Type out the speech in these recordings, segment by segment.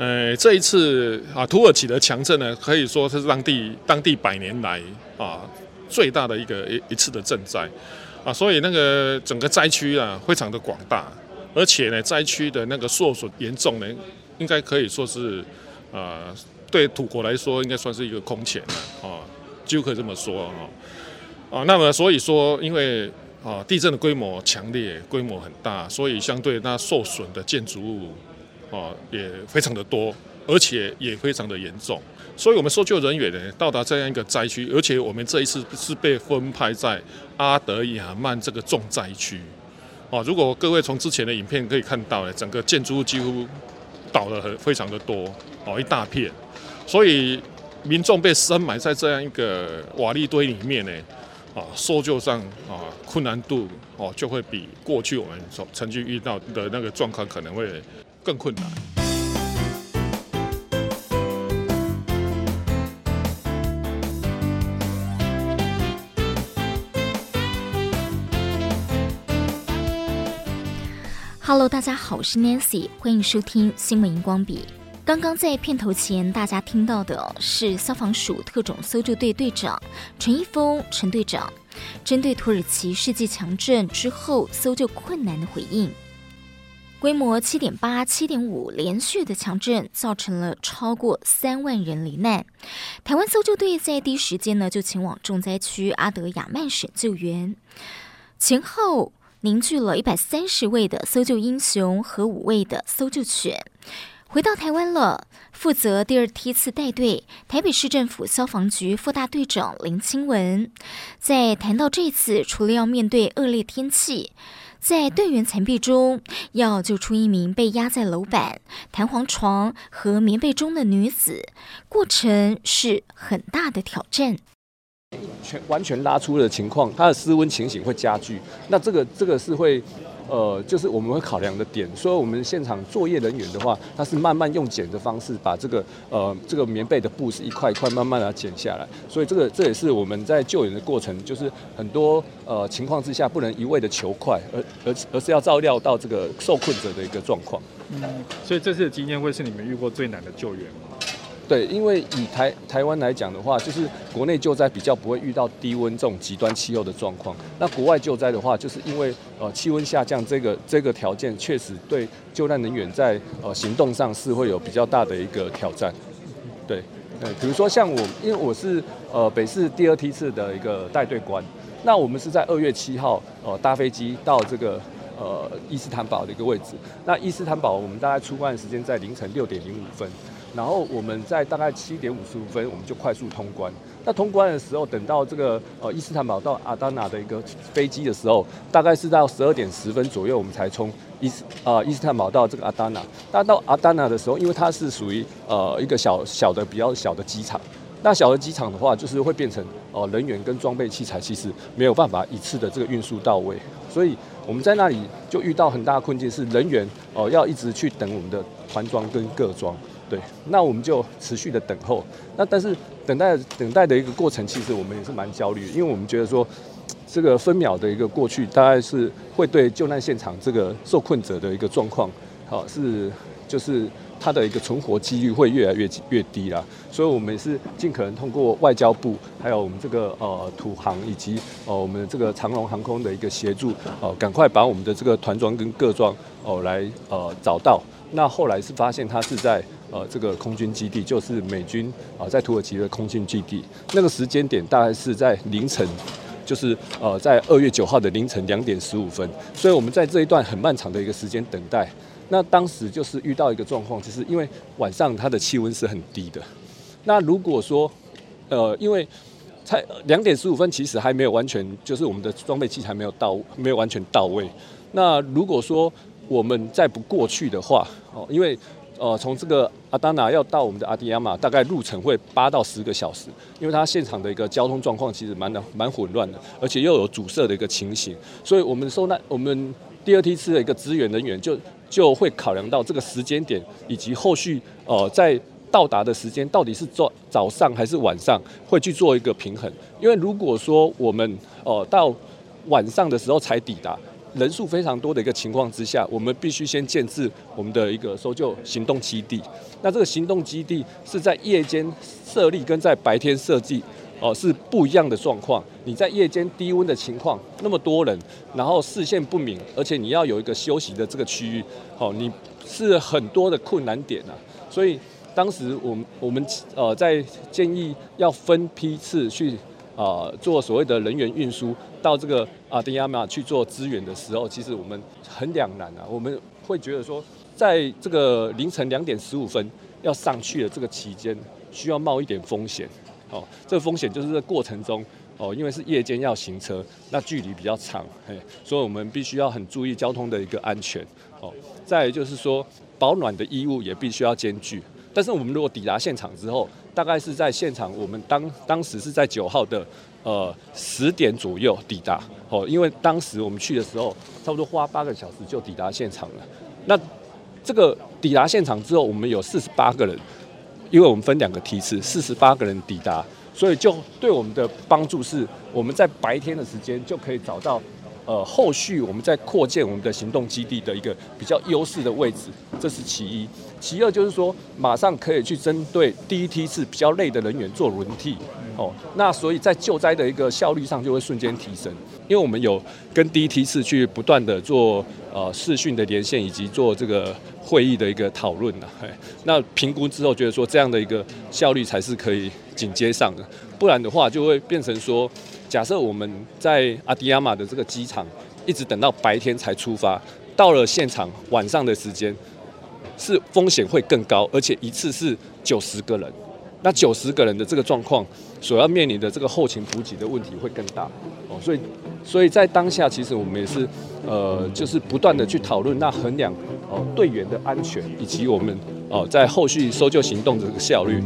呃，这一次啊，土耳其的强震呢，可以说是当地当地百年来啊最大的一个一一次的震灾啊，所以那个整个灾区啊非常的广大，而且呢灾区的那个受损严重呢，应该可以说是啊对土国来说应该算是一个空前了啊，就可以这么说啊啊，那么所以说因为啊地震的规模强烈，规模很大，所以相对那受损的建筑物。哦，也非常的多，而且也非常的严重，所以我们搜救人员呢到达这样一个灾区，而且我们这一次是被分派在阿德亚曼这个重灾区。哦，如果各位从之前的影片可以看到，呢，整个建筑物几乎倒了很非常的多，哦，一大片，所以民众被深埋在这样一个瓦砾堆里面呢，啊，搜救上啊困难度哦就会比过去我们所曾经遇到的那个状况可能会。更困难。Hello，大家好，我是 Nancy，欢迎收听新闻荧光笔。刚刚在片头前，大家听到的是消防署特种搜救队队长陈一峰陈队长针对土耳其世纪强震之后搜救困难的回应。规模七点八、七点五连续的强震，造成了超过三万人罹难。台湾搜救队在第一时间呢，就前往重灾区阿德亚曼省救援，前后凝聚了一百三十位的搜救英雄和五位的搜救犬，回到台湾了。负责第二梯次带队，台北市政府消防局副大队长林清文，在谈到这次，除了要面对恶劣天气。在队员残壁中，要救出一名被压在楼板、弹簧床和棉被中的女子，过程是很大的挑战。全完全拉出的情况，它的失温情形会加剧。那这个这个是会。呃，就是我们会考量的点，所以我们现场作业人员的话，他是慢慢用剪的方式把这个呃这个棉被的布是一块一块慢慢的剪下来，所以这个这也是我们在救援的过程，就是很多呃情况之下不能一味的求快，而而而是要照料到这个受困者的一个状况。嗯，所以这次的经验会是你们遇过最难的救援吗？对，因为以台台湾来讲的话，就是国内救灾比较不会遇到低温这种极端气候的状况。那国外救灾的话，就是因为呃气温下降这个这个条件，确实对救难人员在呃行动上是会有比较大的一个挑战。对，呃，比如说像我，因为我是呃北市第二梯次的一个带队官，那我们是在二月七号呃搭飞机到这个呃伊斯坦堡的一个位置。那伊斯坦堡我们大概出关的时间在凌晨六点零五分。然后我们在大概七点五十五分，我们就快速通关。那通关的时候，等到这个呃伊斯坦堡到阿达纳的一个飞机的时候，大概是到十二点十分左右，我们才从伊斯、呃、伊斯坦堡到这个阿达纳。那到阿达纳的时候，因为它是属于呃一个小小的比较小的机场，那小的机场的话，就是会变成呃人员跟装备器材其实没有办法一次的这个运输到位，所以我们在那里就遇到很大的困境，是人员哦、呃、要一直去等我们的团装跟个装。对，那我们就持续的等候。那但是等待等待的一个过程，其实我们也是蛮焦虑，因为我们觉得说，这个分秒的一个过去，大概是会对救难现场这个受困者的一个状况，好是就是他的一个存活几率会越来越越低啦。所以我们也是尽可能通过外交部，还有我们这个呃土航以及呃我们这个长荣航空的一个协助，哦、呃，赶快把我们的这个团装跟个装哦来呃找到。那后来是发现他是在。呃，这个空军基地就是美军啊、在土耳其的空军基地，那个时间点大概是在凌晨，就是呃，在二月九号的凌晨两点十五分，所以我们在这一段很漫长的一个时间等待。那当时就是遇到一个状况，就是因为晚上它的气温是很低的。那如果说呃，因为才两点十五分，其实还没有完全，就是我们的装备器材没有到，没有完全到位。那如果说我们再不过去的话，哦，因为呃，从这个阿达纳要到我们的阿迪亚马，大概路程会八到十个小时，因为它现场的一个交通状况其实蛮的蛮混乱的，而且又有阻塞的一个情形，所以我们受难，我们第二梯次的一个支援人员就就会考量到这个时间点以及后续呃在到达的时间到底是早早上还是晚上，会去做一个平衡，因为如果说我们呃到晚上的时候才抵达。人数非常多的一个情况之下，我们必须先建置我们的一个搜救行动基地。那这个行动基地是在夜间设立，跟在白天设计哦是不一样的状况。你在夜间低温的情况，那么多人，然后视线不明，而且你要有一个休息的这个区域，哦，你是很多的困难点啊。所以当时我们我们呃在建议要分批次去。啊，做所谓的人员运输到这个阿迪亚马去做支援的时候，其实我们很两难啊。我们会觉得说，在这个凌晨两点十五分要上去的这个期间，需要冒一点风险。哦，这个风险就是这过程中，哦，因为是夜间要行车，那距离比较长，嘿，所以我们必须要很注意交通的一个安全。哦，再就是说，保暖的衣物也必须要兼具。但是我们如果抵达现场之后，大概是在现场，我们当当时是在九号的呃十点左右抵达哦，因为当时我们去的时候，差不多花八个小时就抵达现场了。那这个抵达现场之后，我们有四十八个人，因为我们分两个梯次，四十八个人抵达，所以就对我们的帮助是，我们在白天的时间就可以找到。呃，后续我们在扩建我们的行动基地的一个比较优势的位置，这是其一。其二就是说，马上可以去针对第一梯次比较累的人员做轮替，哦，那所以在救灾的一个效率上就会瞬间提升。因为我们有跟第一梯次去不断的做呃视讯的连线，以及做这个会议的一个讨论呐。那评估之后觉得说，这样的一个效率才是可以紧接上的，不然的话就会变成说。假设我们在阿迪亚马的这个机场，一直等到白天才出发，到了现场晚上的时间，是风险会更高，而且一次是九十个人，那九十个人的这个状况，所要面临的这个后勤补给的问题会更大哦。所以，所以在当下，其实我们也是呃，就是不断的去讨论，那衡量哦队员的安全，以及我们哦在后续搜救行动的这个效率。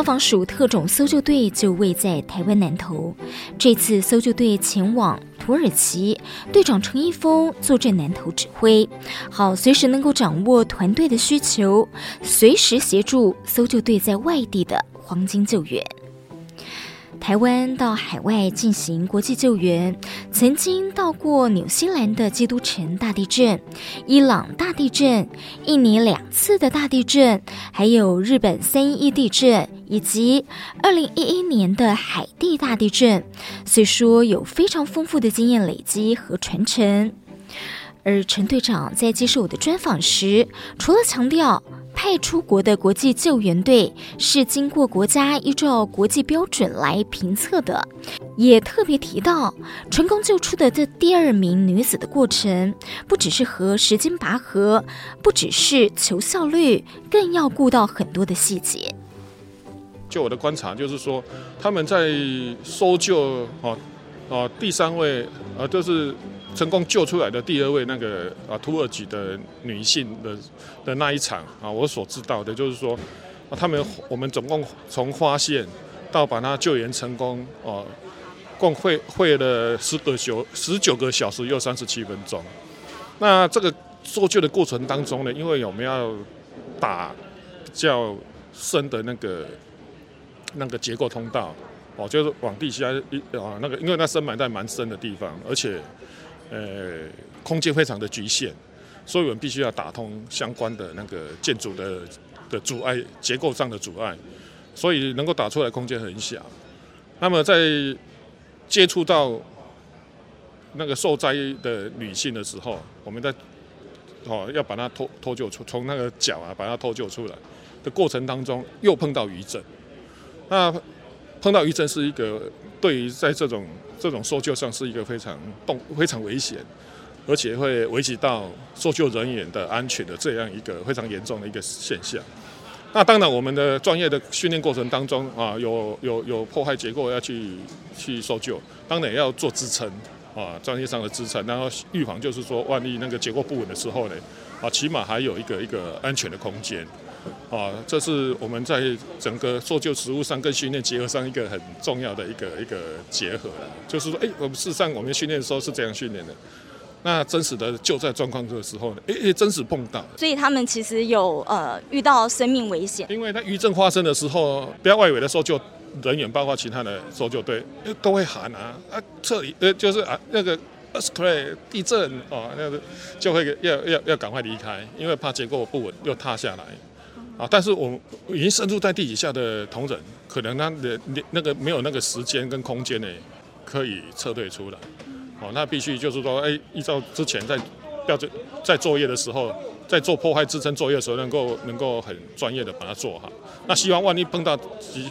消防署特种搜救队就位在台湾南投。这次搜救队前往土耳其，队长陈一峰坐镇南投指挥，好随时能够掌握团队的需求，随时协助搜救队在外地的黄金救援。台湾到海外进行国际救援，曾经到过纽西兰的基督城大地震、伊朗大地震、印尼两次的大地震，还有日本三一一地震，以及二零一一年的海地大地震。虽说有非常丰富的经验累积和传承，而陈队长在接受我的专访时，除了强调，派出国的国际救援队是经过国家依照国际标准来评测的，也特别提到成功救出的这第二名女子的过程，不只是和时间拔河，不只是求效率，更要顾到很多的细节。就我的观察，就是说他们在搜救哦哦第三位呃就是。成功救出来的第二位那个啊土耳其的女性的的那一场啊，我所知道的就是说，啊，他们我们总共从发现到把她救援成功哦，共会会了十个九十九个小时又三十七分钟。那这个搜救的过程当中呢，因为我们要打比较深的那个那个结构通道哦，就是往地下一啊那个，因为那深埋在蛮深的地方，而且。呃，空间非常的局限，所以我们必须要打通相关的那个建筑的的阻碍，结构上的阻碍，所以能够打出来空间很小。那么在接触到那个受灾的女性的时候，我们在哦要把她脱脱救出，从那个脚啊把她脱救出来的过程当中，又碰到余震。那碰到余震是一个对于在这种这种搜救上是一个非常动非常危险，而且会危及到搜救人员的安全的这样一个非常严重的一个现象。那当然，我们的专业的训练过程当中啊，有有有破坏结构要去去搜救，当然也要做支撑啊，专业上的支撑，然后预防就是说，万一那个结构不稳的时候呢，啊，起码还有一个一个安全的空间。啊，这是我们在整个搜救实务上跟训练结合上一个很重要的一个一个结合了。就是说，哎，我们事实上我们训练的时候是这样训练的，那真实的救灾状况的时候呢，诶诶，真实碰到，所以他们其实有呃遇到生命危险。因为他余震发生的时候，不要外围的搜救人员，包括其他的搜救队，都会喊啊啊撤离，呃就是啊那个 earthquake 地震哦，那个就会要要要赶快离开，因为怕结构不稳又塌下来啊。但是我们已经深入在地底下的同仁，可能他的那个没有那个时间跟空间呢，可以撤退出来。哦，那必须就是说，哎，依照之前在标准在作业的时候，在做破坏支撑作业的时候，能够能够很专业的把它做好。那希望万一碰到极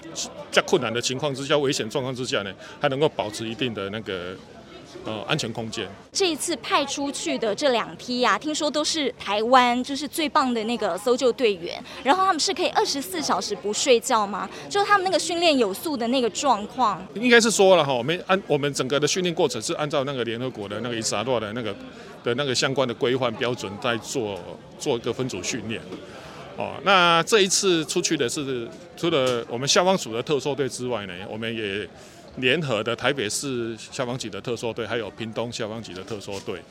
较困难的情况之下、危险状况之下呢，还能够保持一定的那个。呃，安全空间。这一次派出去的这两批呀、啊，听说都是台湾就是最棒的那个搜救队员。然后他们是可以二十四小时不睡觉吗？就他们那个训练有素的那个状况。应该是说了哈，我们按我们整个的训练过程是按照那个联合国的那个伊斯兰诺的那个的那个相关的规范标准在做做一个分组训练。哦，那这一次出去的是除了我们消防署的特搜队之外呢，我们也。联合的台北市消防局的特搜队，还有屏东消防局的特搜队，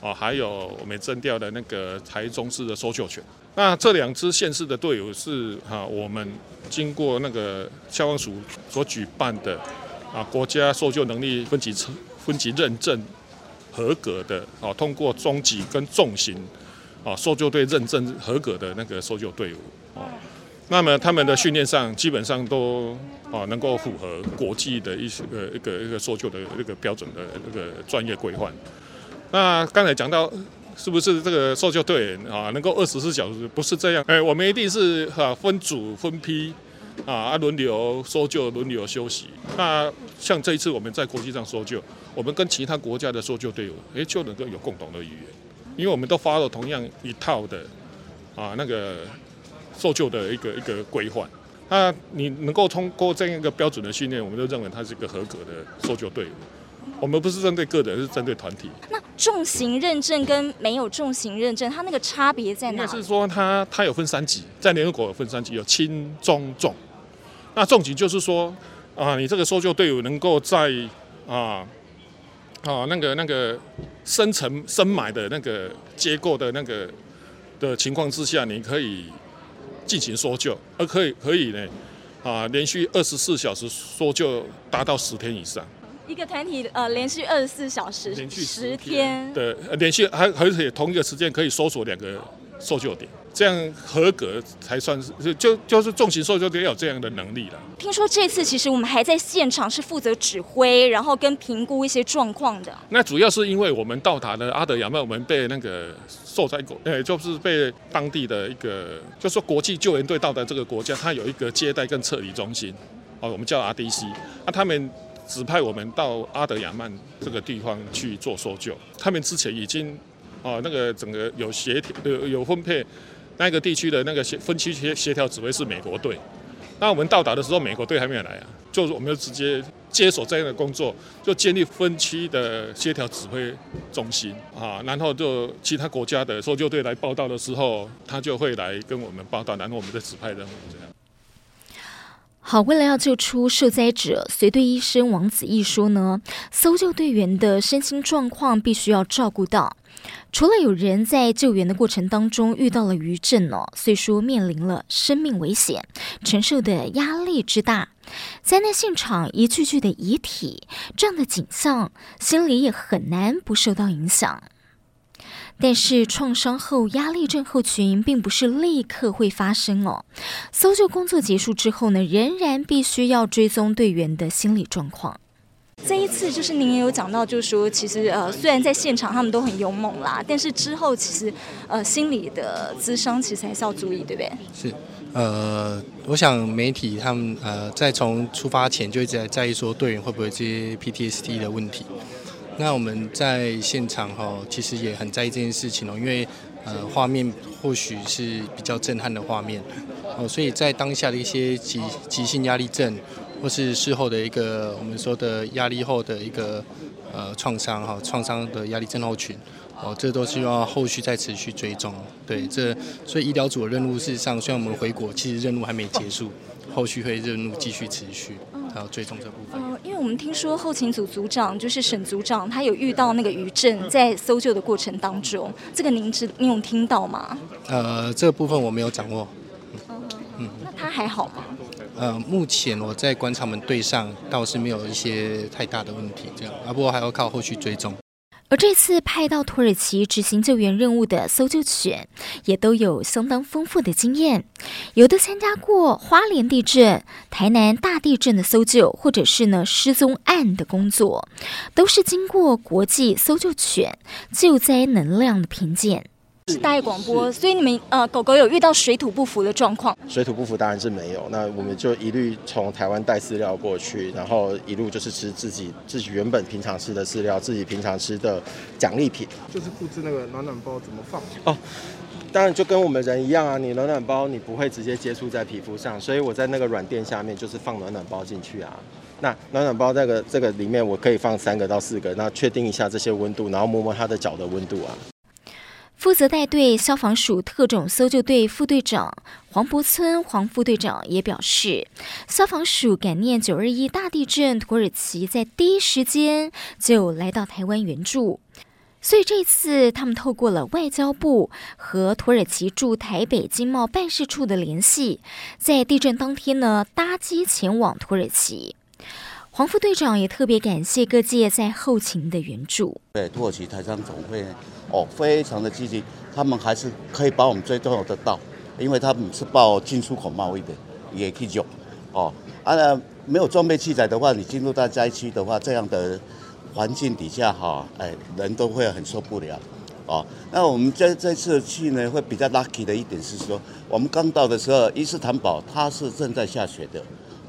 哦，还有我们征调的那个台中市的搜救犬。那这两支县市的队伍是哈，我们经过那个消防署所举办的啊国家搜救能力分级分级认证合格的哦，通过中级跟重型啊搜救队认证合格的那个搜救队伍哦。那么他们的训练上基本上都啊能够符合国际的一些呃一个一个搜救的一个标准的一个专业规范。那刚才讲到是不是这个搜救队员啊能够二十四小时？不是这样，哎，我们一定是哈分组分批啊啊轮流搜救，轮流休息。那像这一次我们在国际上搜救，我们跟其他国家的搜救队伍哎就能够有共同的语言，因为我们都发了同样一套的啊那个。搜救的一个一个规范，那你能够通过这样一个标准的训练，我们就认为它是一个合格的搜救队伍。我们不是针对个人，是针对团体。那重型认证跟没有重型认证，它那个差别在哪？应该是说它它有分三级，在联合国有分三级，有轻、中、重。那重级就是说啊，你这个搜救队伍能够在啊啊那个那个深层深埋的那个结构的那个的情况之下，你可以。进行搜救，而可以可以呢，啊，连续二十四小时搜救达到十天以上。一个团体呃，连续二十四小时，连续十天，对，连续还而且同一个时间可以搜索两个搜救点。这样合格才算是就就是重型搜救得有这样的能力了。听说这次其实我们还在现场是负责指挥，然后跟评估一些状况的。那主要是因为我们到达了阿德亚曼，我们被那个受灾国，呃，就是被当地的一个，就是说国际救援队到达这个国家，它有一个接待跟撤离中心，哦，我们叫 RDC。那他们指派我们到阿德亚曼这个地方去做搜救。他们之前已经，哦，那个整个有协调，有有分配。那个地区的那个协分区协协调指挥是美国队，那我们到达的时候，美国队还没有来啊，就我们就直接接手这样的工作，就建立分区的协调指挥中心。啊，然后就其他国家的搜救队来报道的时候，他就会来跟我们报道，然后我们再指派任务这样。好，为了要救出受灾者，随队医生王子义说呢，搜救队员的身心状况必须要照顾到。除了有人在救援的过程当中遇到了余震呢，虽说面临了生命危险，承受的压力之大，灾难现场一具具的遗体，这样的景象，心里也很难不受到影响。但是创伤后压力症候群并不是立刻会发生哦，搜救工作结束之后呢，仍然必须要追踪队员的心理状况。这一次就是您也有讲到，就是说其实呃，虽然在现场他们都很勇猛啦，但是之后其实呃，心理的咨商其实还是要注意，对不对？是，呃，我想媒体他们呃，在从出发前就一直在在意说队员会不会这些 PTSD 的问题。那我们在现场哈，其实也很在意这件事情哦，因为呃画面或许是比较震撼的画面哦，所以在当下的一些急急性压力症，或是事后的一个我们说的压力后的一个呃创伤哈，创伤的压力症候群哦，这都是要后续再持续追踪。对，这所以医疗组的任务事实上，虽然我们回国，其实任务还没结束。后续会任务继续持续，还有追踪这部分。呃，因为我们听说后勤组组长就是沈组长，他有遇到那个余震，在搜救的过程当中，这个您知您有听到吗？呃，这个部分我没有掌握。嗯嗯，那他还好吗？呃，目前我在观察门队上倒是没有一些太大的问题，这样啊，不过还要靠后续追踪。而这次派到土耳其执行救援任务的搜救犬，也都有相当丰富的经验，有的参加过花莲地震、台南大地震的搜救，或者是呢失踪案的工作，都是经过国际搜救犬救灾能量的评鉴。是大爱广播，所以你们呃狗狗有遇到水土不服的状况？水土不服当然是没有，那我们就一律从台湾带饲料过去，然后一路就是吃自己自己原本平常吃的饲料，自己平常吃的奖励品。就是布置那个暖暖包怎么放？哦，当然就跟我们人一样啊，你暖暖包你不会直接接触在皮肤上，所以我在那个软垫下面就是放暖暖包进去啊。那暖暖包这个这个里面我可以放三个到四个，那确定一下这些温度，然后摸摸它的脚的温度啊。负责带队消防署特种搜救队副队长黄柏村黄副队长也表示，消防署感念九二一大地震，土耳其在第一时间就来到台湾援助，所以这次他们透过了外交部和土耳其驻台北经贸办事处的联系，在地震当天呢搭机前往土耳其。黄副队长也特别感谢各界在后勤的援助。对，土耳其台商总会哦，非常的积极，他们还是可以把我们最重要的到，因为他们是报进出口贸易的，也可以用哦。啊，没有装备器材的话，你进入到灾区的话，这样的环境底下哈，哎，人都会很受不了哦。那我们这这次去呢，会比较 lucky 的一点是说，我们刚到的时候，伊斯坦堡它是正在下雪的，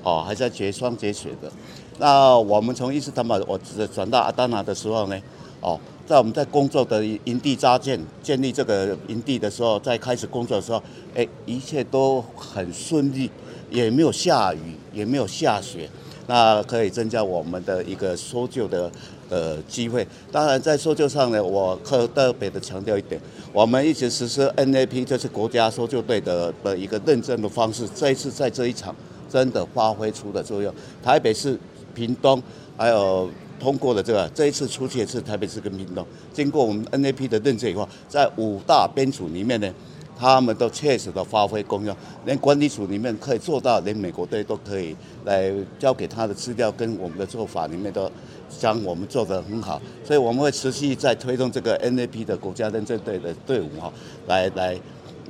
哦，还在结霜结雪的。那我们从伊斯坦堡我转到阿达纳的时候呢，哦，在我们在工作的营地扎建建立这个营地的时候，在开始工作的时候，哎，一切都很顺利，也没有下雨，也没有下雪，那可以增加我们的一个搜救的呃机会。当然，在搜救上呢，我特特别的强调一点，我们一直实施 NAP，就是国家搜救队的的一个认证的方式。这一次在这一场真的发挥出了作用，台北市。屏东还有通过的这个，这一次出去也是台北市跟屏东，经过我们 NAP 的认证以后，在五大编组里面呢，他们都确实的发挥功用，连管理组里面可以做到，连美国队都可以来交给他的资料跟我们的做法里面都将我们做得很好，所以我们会持续在推动这个 NAP 的国家认证队的队伍哈，来来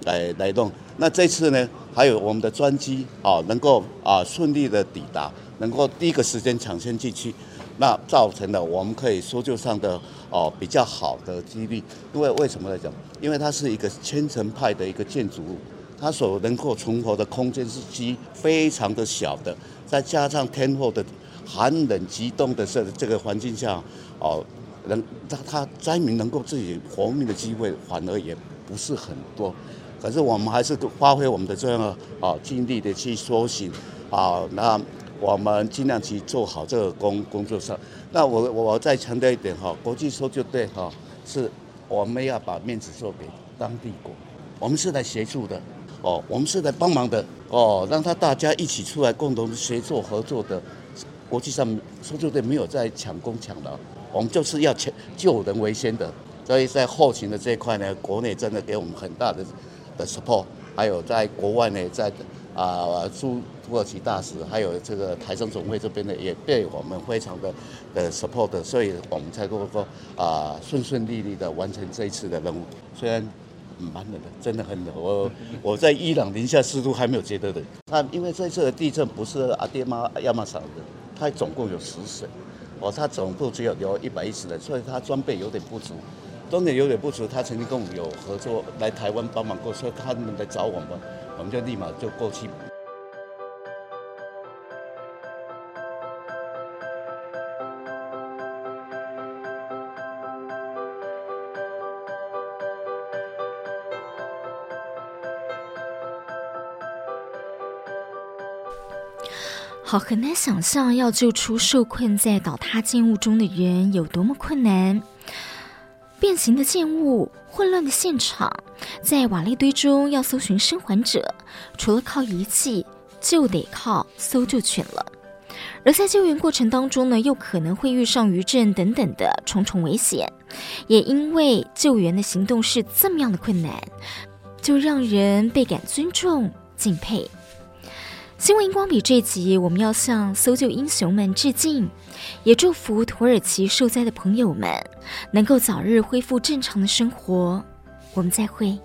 来来动。那这次呢，还有我们的专机啊，能够啊顺利的抵达。能够第一个时间抢先进去，那造成了我们可以搜救上的哦比较好的几率。因为为什么来讲？因为它是一个千层派的一个建筑物，它所能够存活的空间是极非常的小的。再加上天候的寒冷极冻的这这个环境下，哦，能它它灾民能够自己活命的机会反而也不是很多。可是我们还是发挥我们的这样啊，尽力的去搜寻啊，那。我们尽量去做好这个工工作上。那我我再强调一点哈，国际搜救队哈是我们要把面子做给当地国，我们是来协助的哦，我们是来帮忙的哦，让他大家一起出来共同协作合作的。国际上搜救队没有在抢功抢劳，我们就是要救救人为先的。所以在后勤的这一块呢，国内真的给我们很大的的 support，还有在国外呢，在。啊，驻土耳其大使还有这个台商总会这边呢，也被我们非常的呃 support，所以我们才能够啊顺顺利利的完成这一次的任务。虽然蛮冷的，真的很冷。我我在伊朗零下四度还没有觉得冷。它因为这次的地震不是阿爹妈亚马桑的，它总共有十省，哦，它总部只有有一百一十人，所以它装备有点不足。装备有点不足，他曾经跟我们有合作来台湾帮忙过，所以他们来找我们。我们就立马就过去。好，很难想象要救出受困在倒塌建物中的人有多么困难。变形的建物，混乱的现场，在瓦砾堆中要搜寻生还者，除了靠仪器，就得靠搜救犬了。而在救援过程当中呢，又可能会遇上余震等等的重重危险。也因为救援的行动是这么样的困难，就让人倍感尊重敬佩。新闻荧光笔这集，我们要向搜救英雄们致敬，也祝福土耳其受灾的朋友们能够早日恢复正常的生活。我们再会。